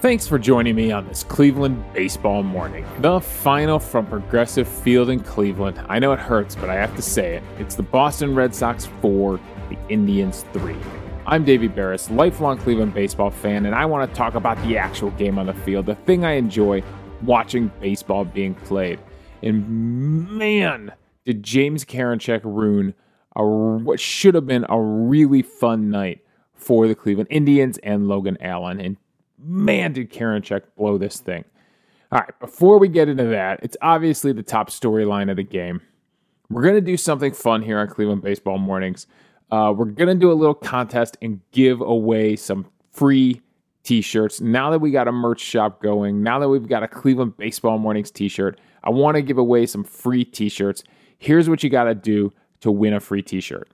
Thanks for joining me on this Cleveland baseball morning. The final from Progressive Field in Cleveland. I know it hurts, but I have to say it. It's the Boston Red Sox 4, the Indians 3. I'm Davey Berris, lifelong Cleveland baseball fan, and I want to talk about the actual game on the field, the thing I enjoy watching baseball being played. And man, did James Karinchak ruin a, what should have been a really fun night for the Cleveland Indians and Logan Allen. And man, did Karinchak blow this thing. All right, before we get into that, it's obviously the top storyline of the game. We're going to do something fun here on Cleveland Baseball Mornings. Uh, we're going to do a little contest and give away some free t shirts. Now that we got a merch shop going, now that we've got a Cleveland Baseball Mornings t shirt, I want to give away some free t shirts. Here's what you got to do to win a free t shirt.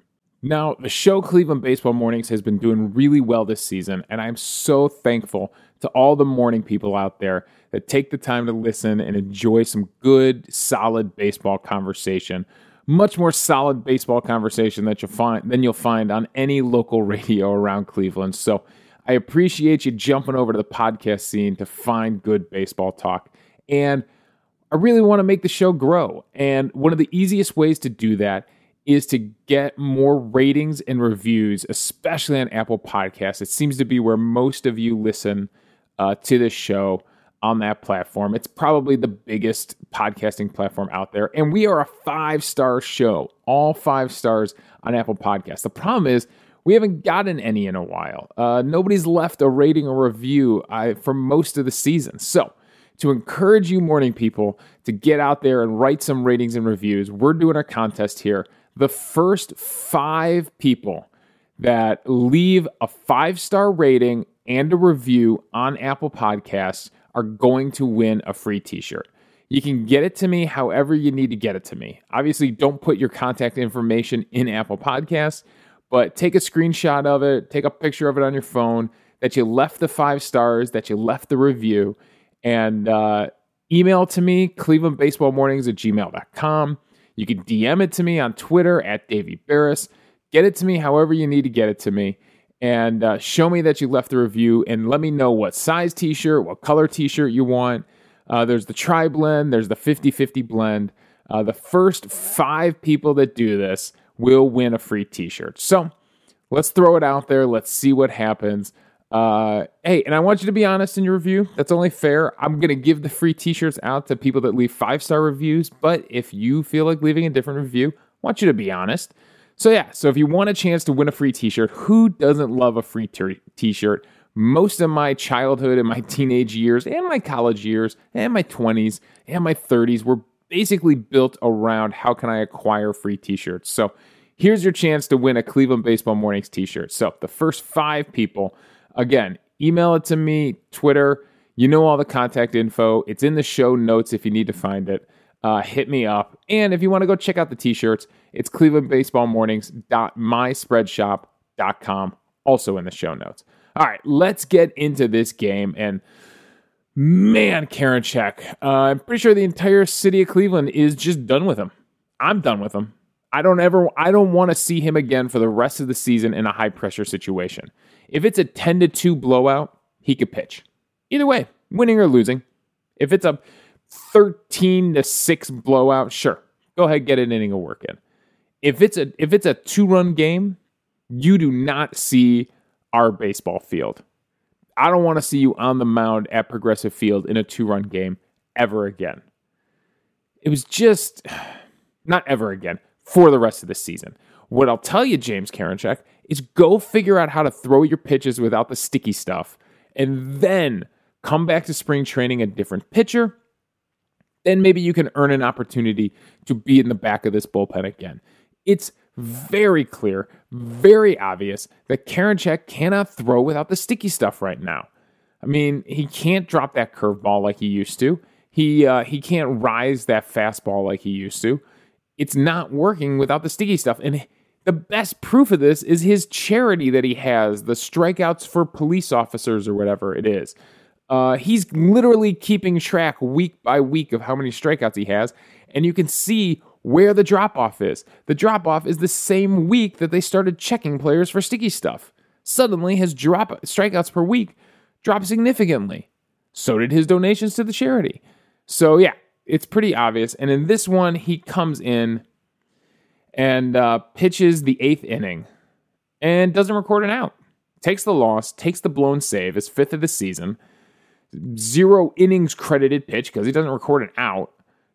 Now, the show Cleveland Baseball Mornings has been doing really well this season, and I'm so thankful to all the morning people out there that take the time to listen and enjoy some good, solid baseball conversation. Much more solid baseball conversation that you'll find than you'll find on any local radio around Cleveland. So I appreciate you jumping over to the podcast scene to find good baseball talk. And I really want to make the show grow. And one of the easiest ways to do that is to get more ratings and reviews, especially on Apple Podcasts. It seems to be where most of you listen uh, to this show on that platform. It's probably the biggest podcasting platform out there. And we are a five star show, all five stars on Apple Podcasts. The problem is, we haven't gotten any in a while. Uh, nobody's left a rating or review uh, for most of the season. So, to encourage you morning people to get out there and write some ratings and reviews, we're doing a contest here the first five people that leave a five star rating and a review on Apple Podcasts are going to win a free t shirt. You can get it to me however you need to get it to me. Obviously, don't put your contact information in Apple Podcasts, but take a screenshot of it, take a picture of it on your phone that you left the five stars, that you left the review, and uh, email to me, clevelandbaseballmornings at gmail.com. You can DM it to me on Twitter at Davey Berris. Get it to me however you need to get it to me. And uh, show me that you left the review and let me know what size t shirt, what color t shirt you want. Uh, there's the tri blend, there's the 50 50 blend. Uh, the first five people that do this will win a free t shirt. So let's throw it out there. Let's see what happens. Uh, hey, and I want you to be honest in your review. That's only fair. I'm going to give the free t shirts out to people that leave five star reviews. But if you feel like leaving a different review, I want you to be honest. So, yeah, so if you want a chance to win a free t shirt, who doesn't love a free t shirt? Most of my childhood and my teenage years and my college years and my 20s and my 30s were basically built around how can I acquire free t shirts. So, here's your chance to win a Cleveland Baseball Mornings t shirt. So, the first five people Again, email it to me, Twitter. You know all the contact info. It's in the show notes if you need to find it. Uh, hit me up. And if you want to go check out the t-shirts, it's clevelandbaseballmornings.myspreadshop.com, also in the show notes. All right, let's get into this game. And man, Karinchak, uh, I'm pretty sure the entire city of Cleveland is just done with him. I'm done with him. I don't ever I don't want to see him again for the rest of the season in a high pressure situation. If it's a 10 to 2 blowout, he could pitch. Either way, winning or losing. If it's a 13 to 6 blowout, sure. Go ahead get an inning of work in. If it's a if it's a two-run game, you do not see our baseball field. I don't want to see you on the mound at Progressive Field in a two-run game ever again. It was just not ever again for the rest of the season. What I'll tell you, James Karinchak, is go figure out how to throw your pitches without the sticky stuff and then come back to spring training a different pitcher. Then maybe you can earn an opportunity to be in the back of this bullpen again. It's very clear, very obvious that Karinchak cannot throw without the sticky stuff right now. I mean, he can't drop that curveball like he used to. He uh, he can't rise that fastball like he used to. It's not working without the sticky stuff. And the best proof of this is his charity that he has, the strikeouts for police officers or whatever it is. Uh, he's literally keeping track week by week of how many strikeouts he has, and you can see where the drop off is. The drop off is the same week that they started checking players for sticky stuff. Suddenly, his drop strikeouts per week dropped significantly. So did his donations to the charity. So, yeah, it's pretty obvious. And in this one, he comes in and uh, pitches the eighth inning and doesn't record an out. Takes the loss, takes the blown save, his fifth of the season. Zero innings credited pitch because he doesn't record an out.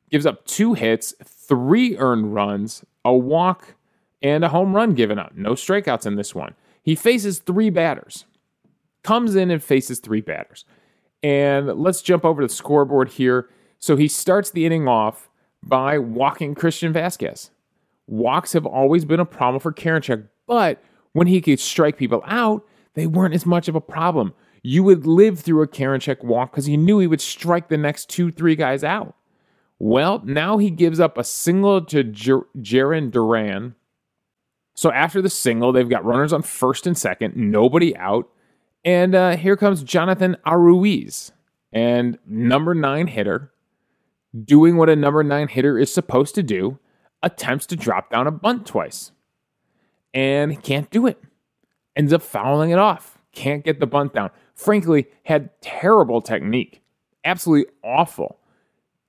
Gives up two hits, three earned runs, a walk, and a home run given up. No strikeouts in this one. He faces three batters. Comes in and faces three batters. And let's jump over to the scoreboard here. So he starts the inning off by walking Christian Vazquez. Walks have always been a problem for Karinchak, but when he could strike people out, they weren't as much of a problem. You would live through a Karinchak walk because he knew he would strike the next two, three guys out. Well, now he gives up a single to Jer- Jarren Duran. So after the single, they've got runners on first and second, nobody out. And uh, here comes Jonathan Arauz, and number nine hitter, doing what a number nine hitter is supposed to do, attempts to drop down a bunt twice. And can't do it. Ends up fouling it off. Can't get the bunt down. Frankly, had terrible technique. Absolutely awful.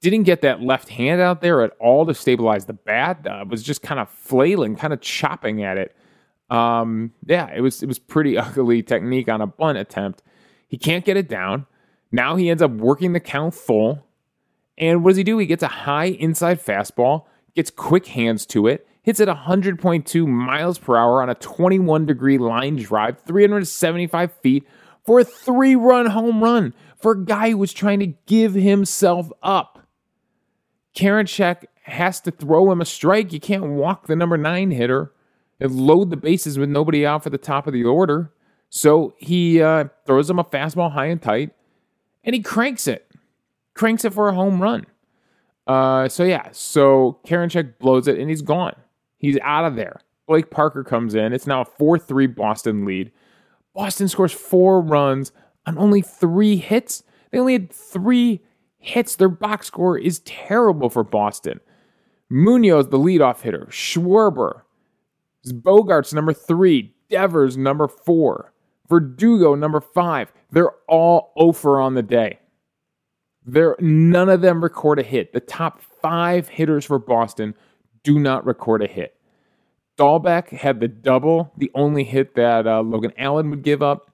Didn't get that left hand out there at all to stabilize the bat. Uh, was just kind of flailing, kind of chopping at it. Um, yeah, it was it was pretty ugly technique on a bunt attempt. He can't get it down. Now he ends up working the count full. And what does he do? He gets a high inside fastball, gets quick hands to it, hits at 100.2 miles per hour on a 21 degree line drive, 375 feet for a three run home run for a guy who was trying to give himself up. Karinchak has to throw him a strike. You can't walk the number nine hitter and load the bases with nobody out for the top of the order. So he uh, throws him a fastball high and tight, and he cranks it, cranks it for a home run. Uh, so yeah, so Karinchak blows it, and he's gone. He's out of there. Blake Parker comes in. It's now a 4 3 Boston lead. Boston scores four runs on only three hits. They only had three hits. Their box score is terrible for Boston. Munoz, the leadoff hitter. Schwarber. Bogaerts number three. Devers, number four. Verdugo, number five. They're all over on the day. They're, none of them record a hit. The top five hitters for Boston do not record a hit. Dalbec had the double, the only hit that uh, Logan Allen would give up.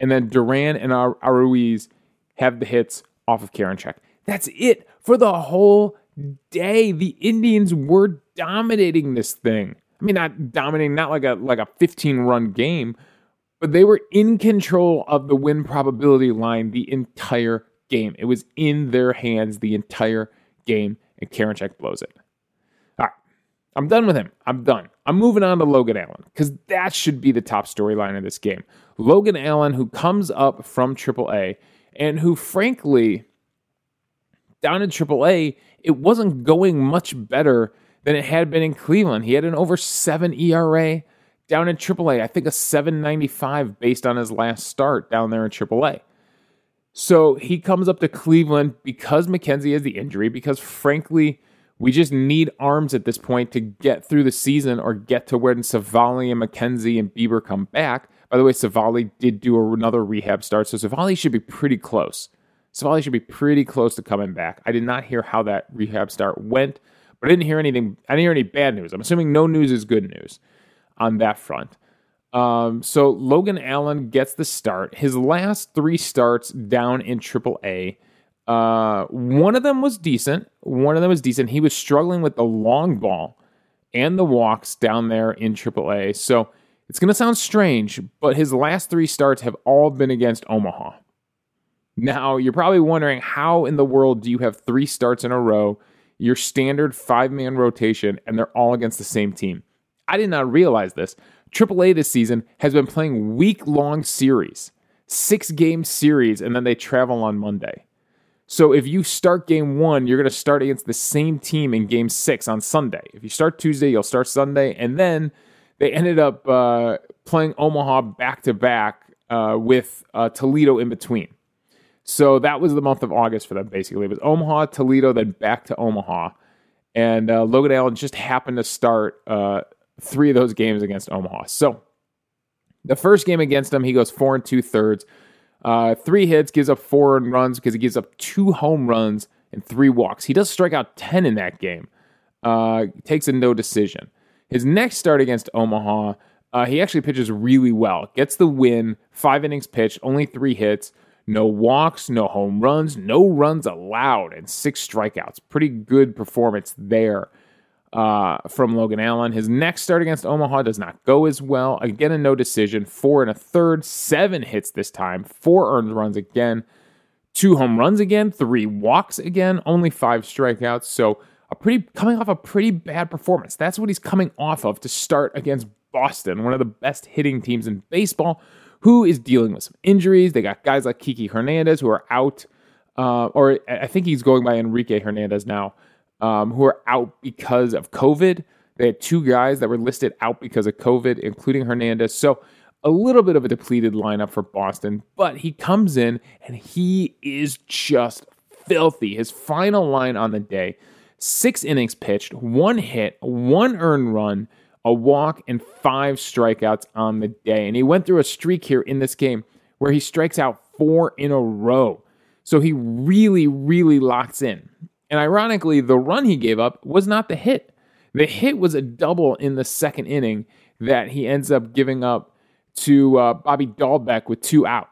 And then Duran and Ar- Arauz have the hits off of Karinchak. That's it for the whole day. The Indians were dominating this thing. I mean, not dominating, not like a like a 15 run game, but they were in control of the win probability line the entire game. It was in their hands the entire game, and Karinchak blows it. All right, I'm done with him. I'm done. I'm moving on to Logan Allen because that should be the top storyline of this game. Logan Allen, who comes up from AAA and who, frankly, down in AAA, it wasn't going much better than it had been in Cleveland. He had an over seven ERA down in AAA. I think a 795 based on his last start down there in AAA. So he comes up to Cleveland because McKenzie has the injury, because frankly, we just need arms at this point to get through the season or get to where Civale and McKenzie and Bieber come back. By the way, Civale did do another rehab start, so Civale should be pretty close. Civale should be pretty close to coming back. I did not hear how that rehab start went, but I didn't hear anything. I didn't hear any bad news. I'm assuming no news is good news on that front. Um, so Logan Allen gets the start. His last three starts down in AAA. Uh, one of them was decent. One of them was decent. He was struggling with the long ball and the walks down there in AAA. So it's going to sound strange, but his last three starts have all been against Omaha. Now, you're probably wondering how in the world do you have three starts in a row, your standard five man rotation, and they're all against the same team? I did not realize this. AAA this season has been playing week long series, six game series, and then they travel on Monday. So if you start game one, you're going to start against the same team in game six on Sunday. If you start Tuesday, you'll start Sunday. And then they ended up uh, playing Omaha back to back with uh, Toledo in between. So that was the month of August for them, basically. It was Omaha, Toledo, then back to Omaha. And uh, Logan Allen just happened to start uh, three of those games against Omaha. So the first game against them, he goes four and two thirds. Uh, three hits, gives up four runs because he gives up two home runs and three walks. He does strike out 10 in that game. Uh, takes a no decision. His next start against Omaha, uh, he actually pitches really well. Gets the win, five innings pitched, only three hits, no walks, no home runs, no runs allowed, and six strikeouts. Pretty good performance there uh, from Logan Allen. His next start against Omaha does not go as well. Again, a no decision, four and a third, seven hits this time, four earned runs again, two home runs again, three walks again, only five strikeouts. So a pretty coming off a pretty bad performance. That's what he's coming off of to start against Boston, one of the best hitting teams in baseball, who is dealing with some injuries. They got guys like Kiki Hernandez who are out, uh, or I think he's going by Enrique Hernandez now um, who are out because of COVID. They had two guys that were listed out because of COVID, including Hernandez. So a little bit of a depleted lineup for Boston, but he comes in and he is just filthy. His final line on the day six innings pitched, one hit, one earned run, a walk, and five strikeouts on the day. And he went through a streak here in this game where he strikes out four in a row. So he really, really locks in. And ironically, the run he gave up was not the hit. The hit was a double in the second inning that he ends up giving up to uh, Bobby Dalbec with two out.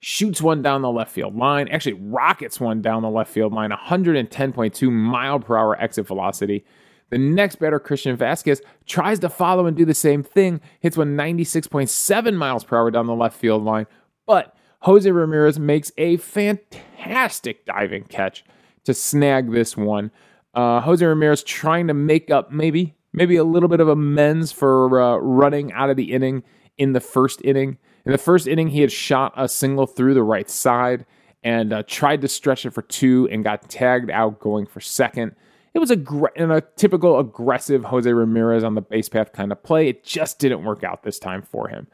Shoots one down the left field line, actually rockets one down the left field line, 110.2 mile per hour exit velocity. The next batter, Christian Vazquez, tries to follow and do the same thing, hits one 96.7 miles per hour down the left field line, but Jose Ramirez makes a fantastic diving catch to snag this one. Uh, Jose Ramirez trying to make up maybe maybe a little bit of amends for uh, running out of the inning in the first inning. In the first inning, he had shot a single through the right side and uh, tried to stretch it for two and got tagged out going for second. It was a, a typical aggressive Jose Ramirez on the base path kind of play. It just didn't work out this time for him.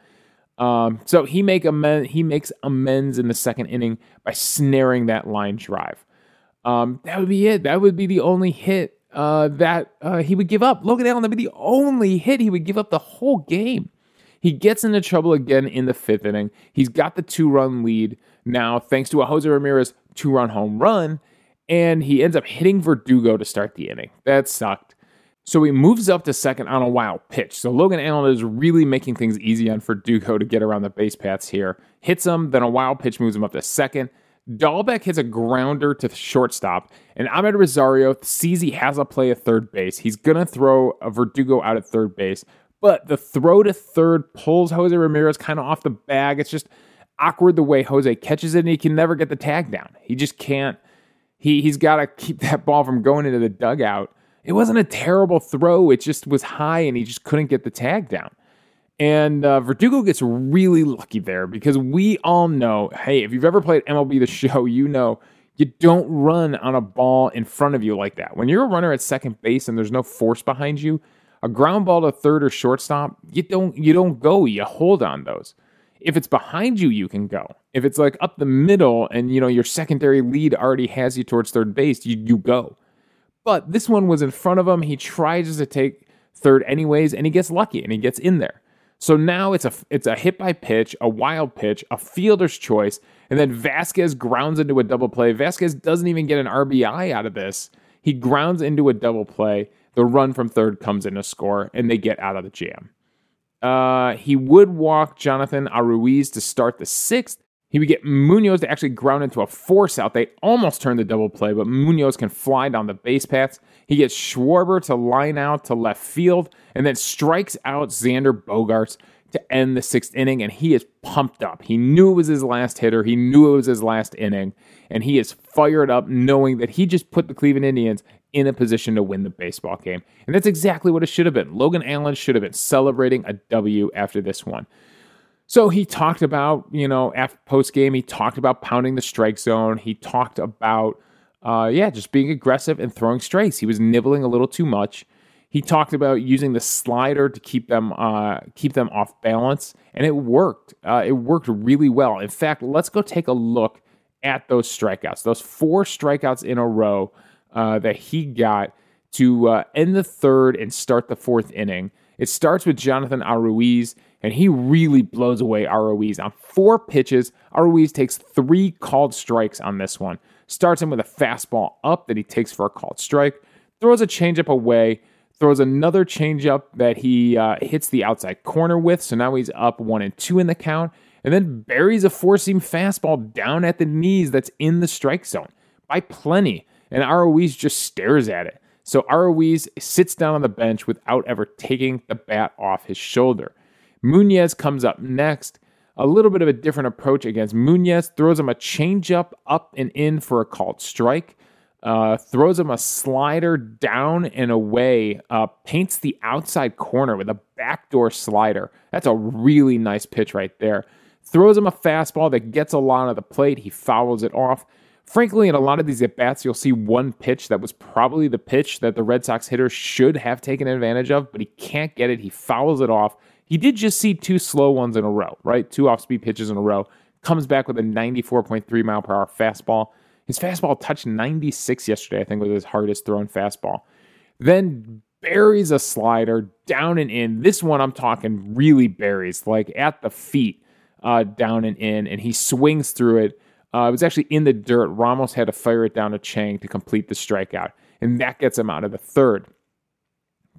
Um, so he make amend, he makes amends in the second inning by snaring that line drive. Um, that would be it. That would be the only hit uh, that uh, he would give up. Logan Allen, that would be the only hit he would give up the whole game. He gets into trouble again in the fifth inning. He's got the two run lead now, thanks to a Jose Ramirez two run home run, and he ends up hitting Verdugo to start the inning. That sucked. So he moves up to second on a wild pitch. So Logan Allen is really making things easy on Verdugo to get around the base paths here. Hits him, then a wild pitch moves him up to second. Dalbec hits a grounder to shortstop, and Amed Rosario sees he has a play at third base. He's going to throw a Verdugo out at third base, but the throw to third pulls Jose Ramirez kind of off the bag. It's just awkward the way Jose catches it, and he can never get the tag down. He just can't. He, he's got to keep that ball from going into the dugout. It wasn't a terrible throw, it just was high, and he just couldn't get the tag down. And uh, Verdugo gets really lucky there because we all know hey, if you've ever played MLB The Show, you know you don't run on a ball in front of you like that. When you're a runner at second base and there's no force behind you, a ground ball to third or shortstop, you don't you don't go, you hold on those. If it's behind you, you can go. If it's like up the middle and you know your secondary lead already has you towards third base, you you go. But this one was in front of him. He tries to take third anyways, and he gets lucky and he gets in there. So now it's a it's a hit by pitch, a wild pitch, a fielder's choice, and then Vazquez grounds into a double play. Vazquez doesn't even get an RBI out of this. He grounds into a double play. The run from third comes in a score, and they get out of the jam. Uh, he would walk Jonathan Arauz to start the sixth. He would get Munoz to actually ground into a force out. They almost turned the double play, but Munoz can fly down the base paths. He gets Schwarber to line out to left field and then strikes out Xander Bogaerts to end the sixth inning, and he is pumped up. He knew it was his last hitter, he knew it was his last inning, and he is fired up knowing that he just put the Cleveland Indians in a position to win the baseball game. And that's exactly what it should have been. Logan Allen should have been celebrating a W after this one. So he talked about, you know, after post game, he talked about pounding the strike zone. He talked about, uh, yeah, just being aggressive and throwing strikes. He was nibbling a little too much. He talked about using the slider to keep them uh, keep them off balance, and it worked. Uh, it worked really well. In fact, let's go take a look at those strikeouts. Those four strikeouts in a row uh, that he got to uh, end the third and start the fourth inning. It starts with Jonathan Arauz, and he really blows away ROEs on four pitches. ROEs takes three called strikes on this one. Starts him with a fastball up that he takes for a called strike, throws a changeup away, throws another changeup that he uh, hits the outside corner with. So now he's up one and two in the count, and then buries a four seam fastball down at the knees that's in the strike zone by plenty. And ROEs just stares at it. So ROEs sits down on the bench without ever taking the bat off his shoulder. Munoz comes up next. A little bit of a different approach against Munoz. Throws him a changeup up and in for a called strike. Uh, throws him a slider down and away. Uh, paints the outside corner with a backdoor slider. That's a really nice pitch right there. Throws him a fastball that gets a lot of the plate. He fouls it off. Frankly, in a lot of these at bats, you'll see one pitch that was probably the pitch that the Red Sox hitter should have taken advantage of, but he can't get it. He fouls it off. He did just see two slow ones in a row, right? Two off speed pitches in a row. Comes back with a 94.3 mile per hour fastball. His fastball touched 96 yesterday, I think was his hardest thrown fastball. Then buries a slider down and in. This one I'm talking really buries, like at the feet, uh, down and in, and he swings through it uh, it was actually in the dirt. Ramos had to fire it down to Chang to complete the strikeout, and that gets him out of the third.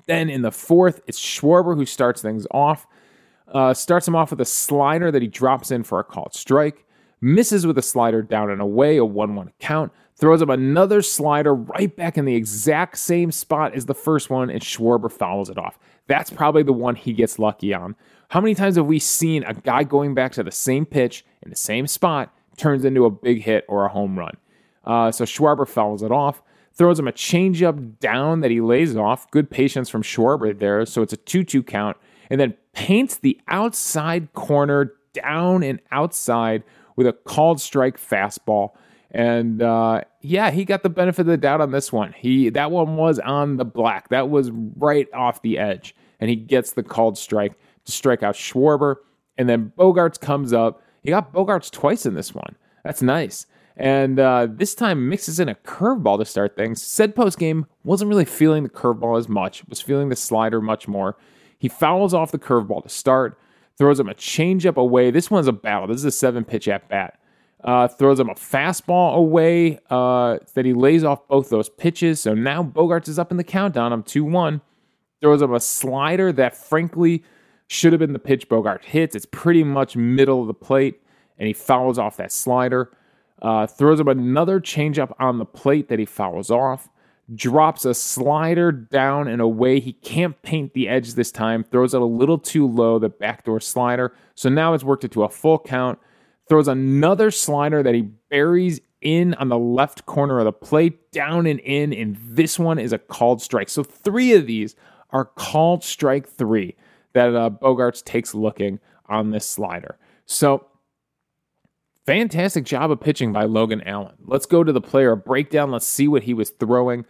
Then in the fourth, it's Schwarber who starts things off. Uh, starts him off with a slider that he drops in for a called strike. Misses with a slider down and away, a 1 1 count. Throws him another slider right back in the exact same spot as the first one, and Schwarber fouls it off. That's probably the one he gets lucky on. How many times have we seen a guy going back to the same pitch in the same spot turns into a big hit or a home run. Uh, so Schwarber fouls it off, throws him a changeup down that he lays off. Good patience from Schwarber there. So it's a 2 2 count. And then paints the outside corner down and outside with a called strike fastball. And uh, yeah, he got the benefit of the doubt on this one. He that one was on the black. That was right off the edge, and he gets the called strike to strike out Schwarber. And then Bogaerts comes up, he got Bogaerts twice in this one. That's nice. And uh, this time mixes in a curveball to start things. Said post game wasn't really feeling the curveball as much, was feeling the slider much more. He fouls off the curveball to start, throws him a changeup away. This one's a battle. This is a seven pitch at bat. Uh, throws him a fastball away uh, that he lays off both those pitches. So now Bogaerts is up in the countdown. I'm 2 1. Throws him a slider that, frankly, should have been the pitch Bogart hits. It's pretty much middle of the plate, and he fouls off that slider. Uh, throws him another changeup on the plate that he fouls off. Drops a slider down and away. He can't paint the edge this time. Throws it a little too low, the backdoor slider. So now it's worked it to a full count. Throws another slider that he buries in on the left corner of the plate, down and in. And this one is a called strike. So three of these are called strike three that uh, Bogaerts takes looking on this slider. So, fantastic job of pitching by Logan Allen. Let's go to the player breakdown. Let's see what he was throwing.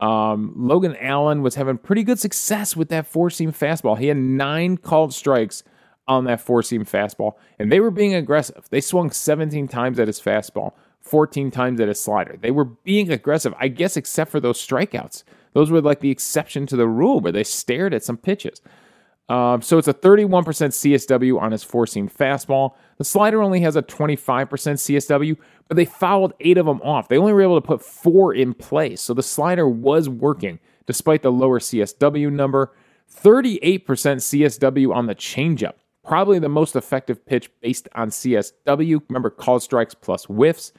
Um, Logan Allen was having pretty good success with that four seam fastball. He had nine called strikes on that four seam fastball, and they were being aggressive. They swung 17 times at his fastball, 14 times at his slider. They were being aggressive, I guess, except for those strikeouts. Those were like the exception to the rule where they stared at some pitches. Um, so it's a 31% CSW on his four seam fastball. The slider only has a 25% CSW, but they fouled eight of them off. They only were able to put four in place. So the slider was working despite the lower CSW number. 38% CSW on the changeup. Probably the most effective pitch based on CSW. Remember, call strikes plus whiffs.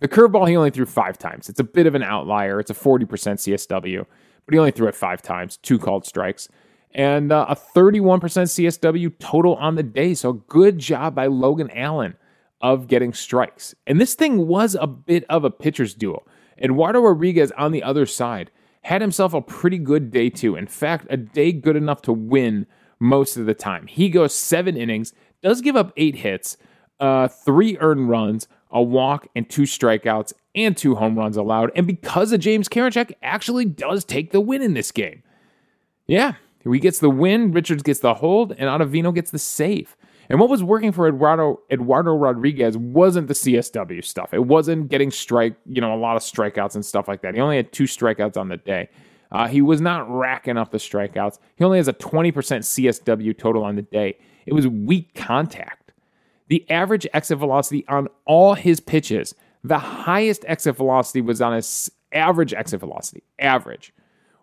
The curveball he only threw five times. It's a bit of an outlier. It's a 40% CSW, but he only threw it five times, two called strikes and uh, a 31% CSW total on the day. So good job by Logan Allen of getting strikes. And this thing was a bit of a pitcher's duel. Eduardo Rodriguez on the other side had himself a pretty good day too. In fact, a day good enough to win most of the time. He goes seven innings, does give up eight hits, uh, three earned runs, a walk, and two strikeouts, and two home runs allowed. And because of James Karinchak, actually does take the win in this game. Yeah, he gets the win, Richards gets the hold, and Ottavino gets the save. And what was working for Eduardo Eduardo Rodriguez wasn't the CSW stuff. It wasn't getting strike, you know, a lot of strikeouts and stuff like that. He only had two strikeouts on the day. Uh, he was not racking up the strikeouts. He only has a 20% CSW total on the day. It was weak contact. The average exit velocity on all his pitches, the highest exit velocity was on his average exit velocity, average,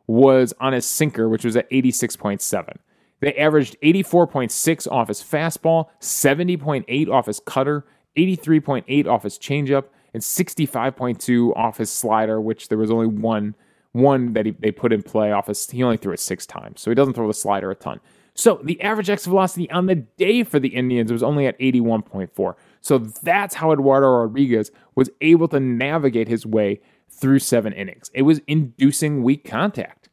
was on his sinker, which was at 86.7. They averaged 84.6 off his fastball, 70.8 off his cutter, 83.8 off his changeup, and 65.2 off his slider, which there was only one one that he, they put in play off his. He only threw it six times, so he doesn't throw the slider a ton. So the average exit velocity on the day for the Indians was only at 81.4. So that's how Eduardo Rodriguez was able to navigate his way through seven innings. It was inducing weak contact.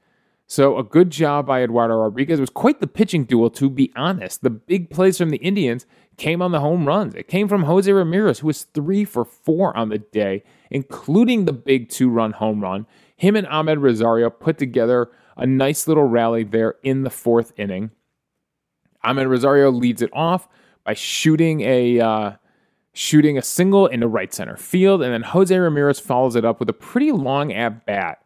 So a good job by Eduardo Rodriguez. It was quite the pitching duel, to be honest. The big plays from the Indians came on the home runs. It came from Jose Ramirez, who was three for four on the day, including the big two run home run. Him and Amed Rosario put together a nice little rally there in the fourth inning. Amed Rosario leads it off by shooting a uh, shooting a single into right center field, and then Jose Ramirez follows it up with a pretty long at bat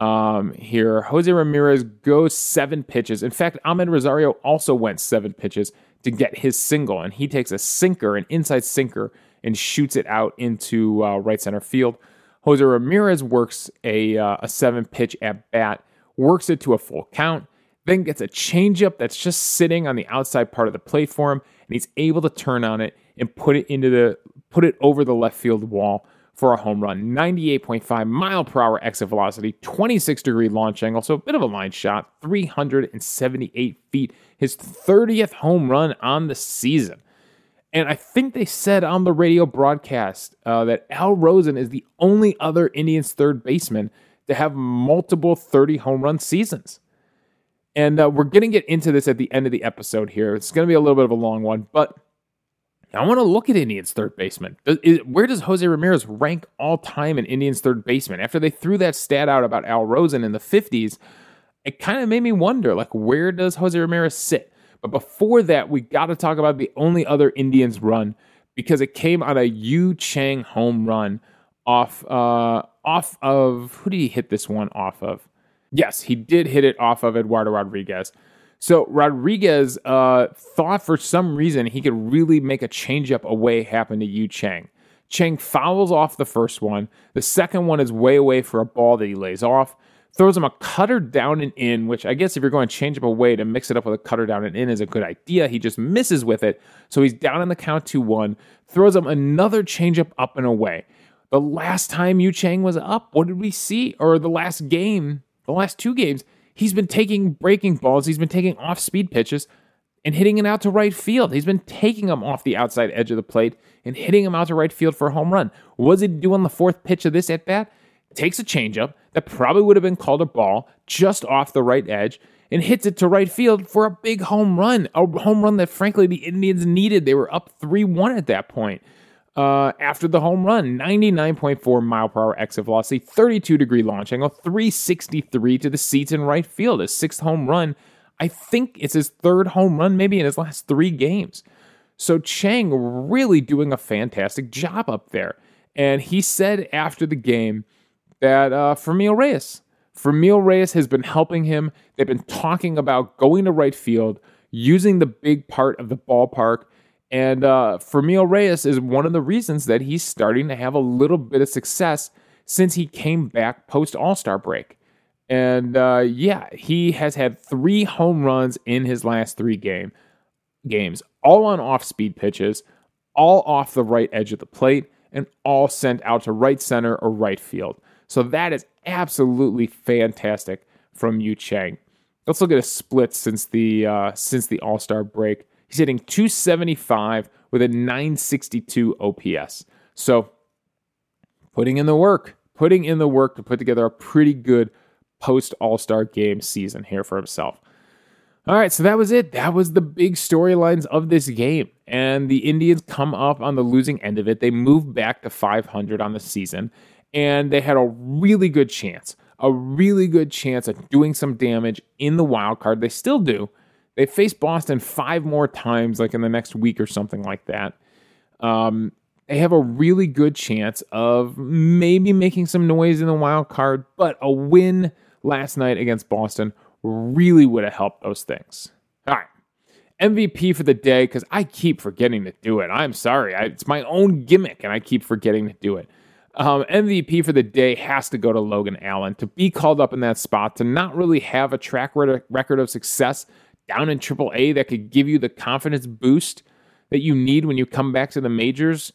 um, here. Jose Ramirez goes seven pitches. In fact, Amed Rosario also went seven pitches to get his single, and he takes a sinker, an inside sinker, and shoots it out into uh, right center field. Jose Ramirez works a, uh, a seven pitch at bat, works it to a full count, then gets a changeup that's just sitting on the outside part of the plate for him, and he's able to turn on it and put it into the put it over the left field wall for a home run. 98.5 mile per hour exit velocity, 26 degree launch angle, so a bit of a line shot, 378 feet. His 30th home run on the season. And I think they said on the radio broadcast uh, that Al Rosen is the only other Indians third baseman to have multiple 30 home run seasons. And uh, we're going to get into this at the end of the episode here. It's going to be a little bit of a long one, but I want to look at Indians third baseman. Where does Jose Ramirez rank all time in Indians third baseman? After they threw that stat out about Al Rosen in the 50s, it kind of made me wonder like where does Jose Ramirez sit? But before that, we got to talk about the only other Indians run because it came on a Yu Chang home run off uh, off of who did he hit this one off of? Yes, he did hit it off of Eduardo Rodriguez. So Rodriguez uh, thought for some reason he could really make a changeup away happen to Yu Chang. Chang fouls off the first one. The second one is way away for a ball that he lays off. Throws him a cutter down and in, which I guess if you're going to change up away to mix it up with a cutter down and in is a good idea. He just misses with it. So he's down in the count 2 1. Throws him another changeup up and away. The last time Yu Chang was up, what did we see? Or the last game, the last two games, He's been taking breaking balls, he's been taking off speed pitches and hitting it out to right field. He's been taking them off the outside edge of the plate and hitting them out to right field for a home run. What does he do on the fourth pitch of this at bat? Takes a changeup that probably would have been called a ball just off the right edge and hits it to right field for a big home run. A home run that, frankly, the Indians needed. They were up 3 1 at that point uh, after the home run. 99.4 mile per hour exit velocity, 32 degree launch angle, 363 to the seats in right field. His sixth home run. I think it's his third home run, maybe in his last three games. So Chang really doing a fantastic job up there. And he said after the game that uh, Franmil Reyes, Franmil Reyes has been helping him. They've been talking about going to right field, using the big part of the ballpark and uh, Franmil Reyes is one of the reasons that he's starting to have a little bit of success since he came back post All Star break. And uh, yeah, he has had three home runs in his last three game games, all on off speed pitches, all off the right edge of the plate, and all sent out to right center or right field. So that is absolutely fantastic from Yu Chang. Let's look at a split since the uh, since the All Star break. He's hitting 275 with a 962 OPS. So putting in the work, putting in the work to put together a pretty good post All Star game season here for himself. All right, so that was it. That was the big storylines of this game. And the Indians come up on the losing end of it. They move back to 500 on the season, and they had a really good chance, a really good chance of doing some damage in the wild card. They still do, they face Boston five more times, like in the next week or something like that. Um, they have a really good chance of maybe making some noise in the wild card, but a win last night against Boston really would have helped those things. All right. MVP for the day because I keep forgetting to do it. I'm sorry. I, it's my own gimmick and I keep forgetting to do it. Um, MVP for the day has to go to Logan Allen to be called up in that spot, to not really have a track record of success down in AAA that could give you the confidence boost that you need when you come back to the majors.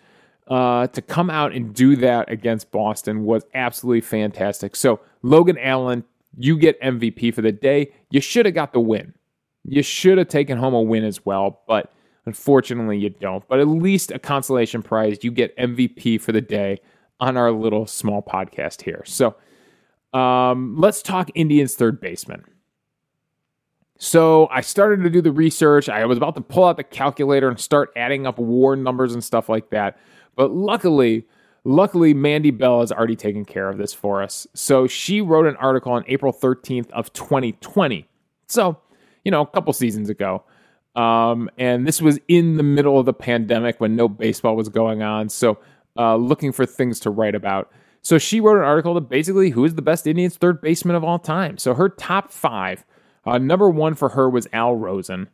Uh, to come out and do that against Boston was absolutely fantastic. So, Logan Allen, you get MVP for the day. You should have got the win. You should have taken home a win as well, but unfortunately, you don't. But at least a consolation prize. You get MVP for the day on our little small podcast here. So, um, let's talk Indians third baseman. So I started to do the research. I was about to pull out the calculator and start adding up war numbers and stuff like that. But luckily, luckily Mandy Bell has already taken care of this for us. So she wrote an article on April 13th of 2020. So, you know, a couple seasons ago. Um, and this was in the middle of the pandemic when no baseball was going on. So, uh, looking for things to write about. So she wrote an article that basically who is the best Indians third baseman of all time. So her top five uh, number one for her was Al Rosen.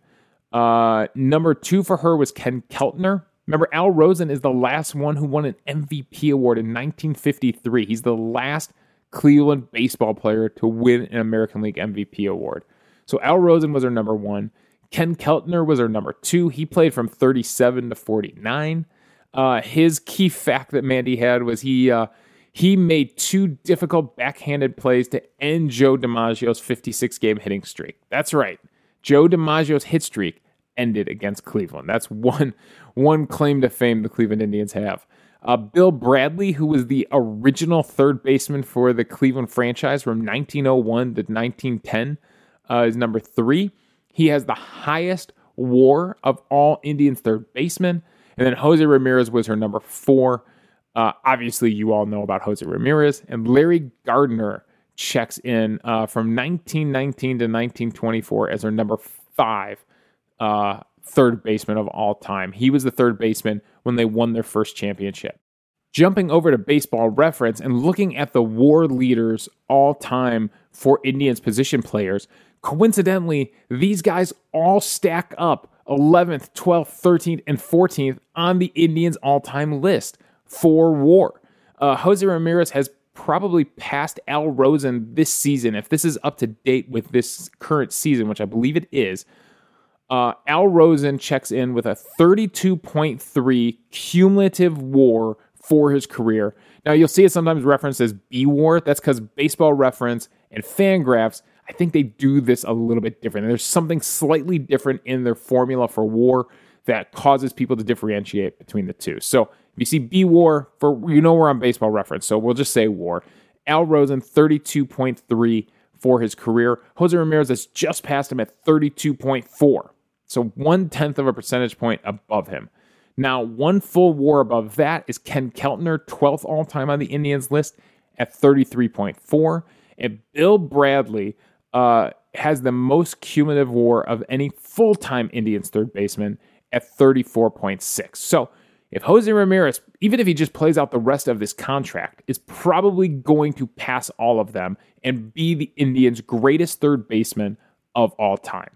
Uh, number two for her was Ken Keltner. Remember, Al Rosen is the last one who won an MVP award in 1953. He's the last Cleveland baseball player to win an American League MVP award. So Al Rosen was her number one. Ken Keltner was her number two. He played from 37 to 49. Uh, his key fact that Mandy had was he uh, he made two difficult backhanded plays to end Joe DiMaggio's 56 game hitting streak. That's right. Joe DiMaggio's hit streak ended against Cleveland. That's one, one claim to fame the Cleveland Indians have. Uh, Bill Bradley, who was the original third baseman for the Cleveland franchise from 1901 to 1910, uh, is number three. He has the highest war of all Indians third basemen. And then Jose Ramirez was her number four. Uh, obviously, you all know about Jose Ramirez and Larry Gardner checks in uh, from 1919 to 1924 as our number five uh, third baseman of all time. He was the third baseman when they won their first championship. Jumping over to baseball reference and looking at the war leaders all time for Indians position players, coincidentally, these guys all stack up 11th, 12th, 13th, and 14th on the Indians all time list for war. Uh, Jose Ramirez has probably passed Al Rosen this season. If this is up to date with this current season, which I believe it is, uh, Al Rosen checks in with a 32.3 cumulative war for his career. Now, you'll see it sometimes referenced as B war. That's because baseball reference and Fangraphs, I think they do this a little bit different. There's something slightly different in their formula for war that causes people to differentiate between the two. So you see B War for you know we're on baseball reference, so we'll just say War. Al Rosen 32.3 for his career. Jose Ramirez has just passed him at 32.4, so one tenth of a percentage point above him. Now, one full war above that is Ken Keltner, 12th all time on the Indians list at 33.4. And Bill Bradley uh, has the most cumulative war of any full time Indians third baseman at 34.6. So if Jose Ramirez, even if he just plays out the rest of this contract, is probably going to pass all of them and be the Indians' greatest third baseman of all time.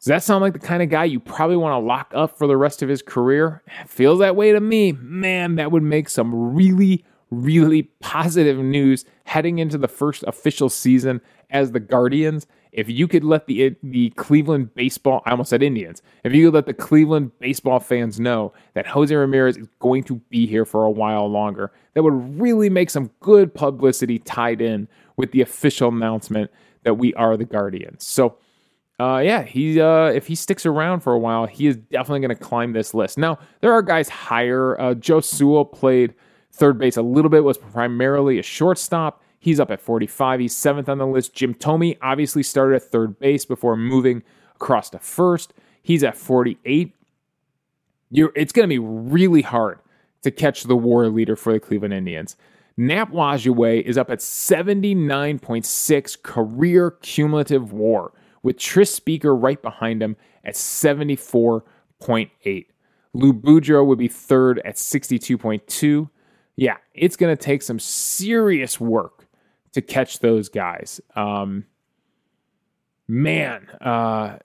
Does that sound like the kind of guy you probably want to lock up for the rest of his career? feels that way to me. Man, that would make some really, really positive news heading into the first official season as the Guardians if you could let the the Cleveland baseball, I almost said Indians, if you could let the Cleveland baseball fans know that Jose Ramirez is going to be here for a while longer, that would really make some good publicity tied in with the official announcement that we are the Guardians. So, uh, yeah, he uh, if he sticks around for a while, he is definitely going to climb this list. Now, there are guys higher. Uh, Joe Sewell played third base a little bit, was primarily a shortstop. He's up at 45. He's seventh on the list. Jim Thome obviously started at third base before moving across to first. He's at 48. You're, it's going to be really hard to catch the war leader for the Cleveland Indians. Nap Lajoie is up at 79.6 career cumulative war, with Tris Speaker right behind him at 74.8. Lou Boudreau would be third at 62.2. Yeah, it's going to take some serious work to catch those guys. Um, man, uh,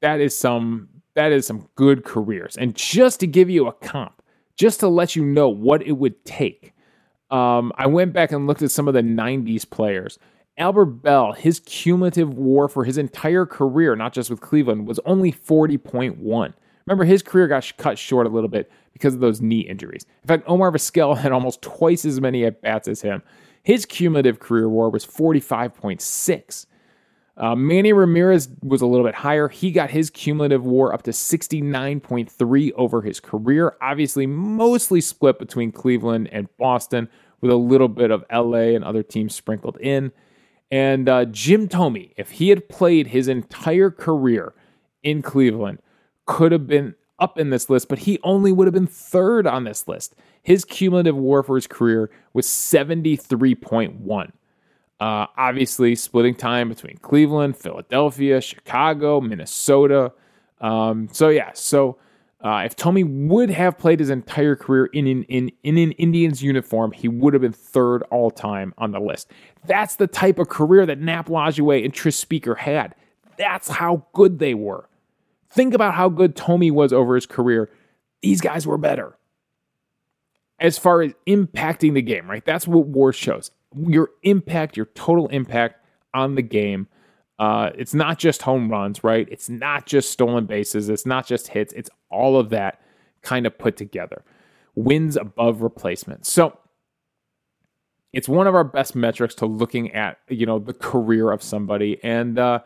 that is some that is some good careers. And just to give you a comp, just to let you know what it would take, um, I went back and looked at some of the '90s players. Albert Belle, his cumulative WAR for his entire career, not just with Cleveland, was only 40.1. Remember, his career got cut short a little bit because of those knee injuries. In fact, Omar Vizquel had almost twice as many at bats as him. His cumulative career WAR was 45.6. Uh, Manny Ramirez was a little bit higher. He got his cumulative WAR up to 69.3 over his career. Obviously, mostly split between Cleveland and Boston, with a little bit of LA and other teams sprinkled in. And uh, Jim Thome, if he had played his entire career in Cleveland, could have been up in this list, but he only would have been third on this list. His cumulative WAR for his career was 73.1. Uh, obviously, splitting time between Cleveland, Philadelphia, Chicago, Minnesota. Um, so, yeah, so uh, if Thome would have played his entire career in, in, in, in an Indians uniform, he would have been third all time on the list. That's the type of career that Nap Lajoie and Tris Speaker had. That's how good they were. Think about how good Thome was over his career. These guys were better. As far as impacting the game, right? That's what war shows. Your impact, your total impact on the game. Uh, it's not just home runs, right? It's not just stolen bases. It's not just hits. It's all of that kind of put together. Wins above replacement. So it's one of our best metrics to looking at, you know, the career of somebody. And uh,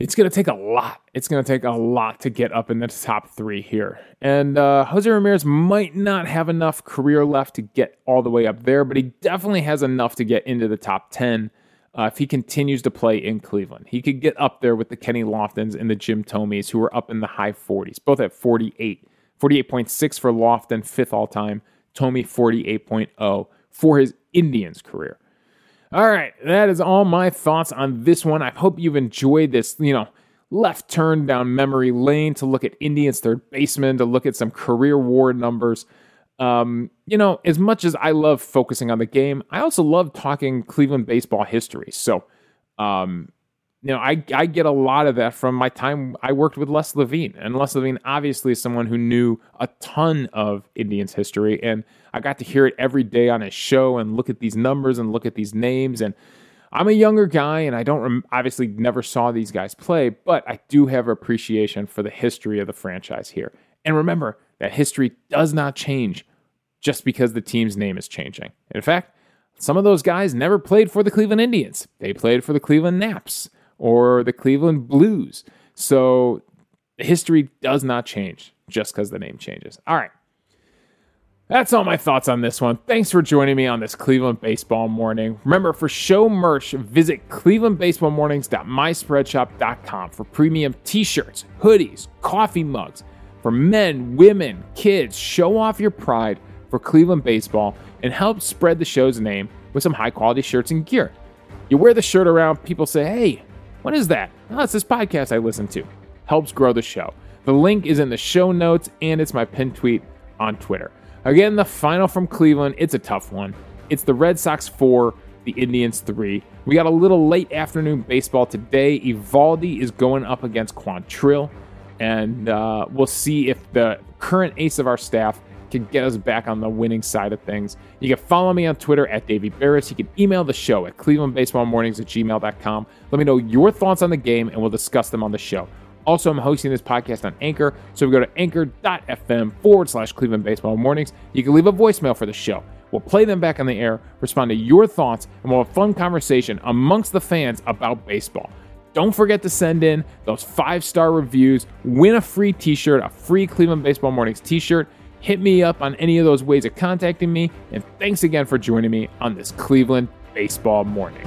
it's going to take a lot. It's going to take a lot to get up in the top three here. And uh, Jose Ramirez might not have enough career left to get all the way up there, but he definitely has enough to get into the top 10 uh, if he continues to play in Cleveland. He could get up there with the Kenny Loftons and the Jim Thomes, who are up in the high 40s, both at 48. 48.6 for Lofton, fifth all time. Thome 48.0 for his Indians career. All right, that is all my thoughts on this one. I hope you've enjoyed this, you know, left turn down memory lane to look at Indians third baseman, to look at some career war numbers. Um, you know, as much as I love focusing on the game, I also love talking Cleveland baseball history. So, um, you know, I, I get a lot of that from my time I worked with Les Levine. And Les Levine, obviously, is someone who knew a ton of Indians history. And I got to hear it every day on his show and look at these numbers and look at these names. And I'm a younger guy and I don't rem- obviously never saw these guys play, but I do have appreciation for the history of the franchise here. And remember that history does not change just because the team's name is changing. In fact, some of those guys never played for the Cleveland Indians. They played for the Cleveland Naps or the Cleveland Blues. So history does not change just because the name changes. All right. That's all my thoughts on this one. Thanks for joining me on this Cleveland Baseball Morning. Remember, for show merch, visit clevelandbaseballmornings.myspreadshop.com for premium t shirts, hoodies, coffee mugs for men, women, kids. Show off your pride for Cleveland baseball and help spread the show's name with some high quality shirts and gear. You wear the shirt around, people say, hey, what is that? Oh, it's this podcast I listen to. Helps grow the show. The link is in the show notes and it's my pinned tweet on Twitter. Again, the final from Cleveland, it's a tough one. It's the Red Sox 4, the Indians 3. We got a little late afternoon baseball today. Eovaldi is going up against Quantrill, and uh, we'll see if the current ace of our staff can get us back on the winning side of things. You can follow me on Twitter at Davey Berris. You can email the show at clevelandbaseballmornings at gmail.com. Let me know your thoughts on the game, and we'll discuss them on the show. Also, I'm hosting this podcast on Anchor, so we go to anchor.fm forward slash Cleveland Baseball Mornings. You can leave a voicemail for the show. We'll play them back on the air, respond to your thoughts, and we'll have a fun conversation amongst the fans about baseball. Don't forget to send in those five star reviews, win a free t shirt, a free Cleveland Baseball Mornings t shirt hit me up on any of those ways of contacting me. And thanks again for joining me on this Cleveland baseball morning.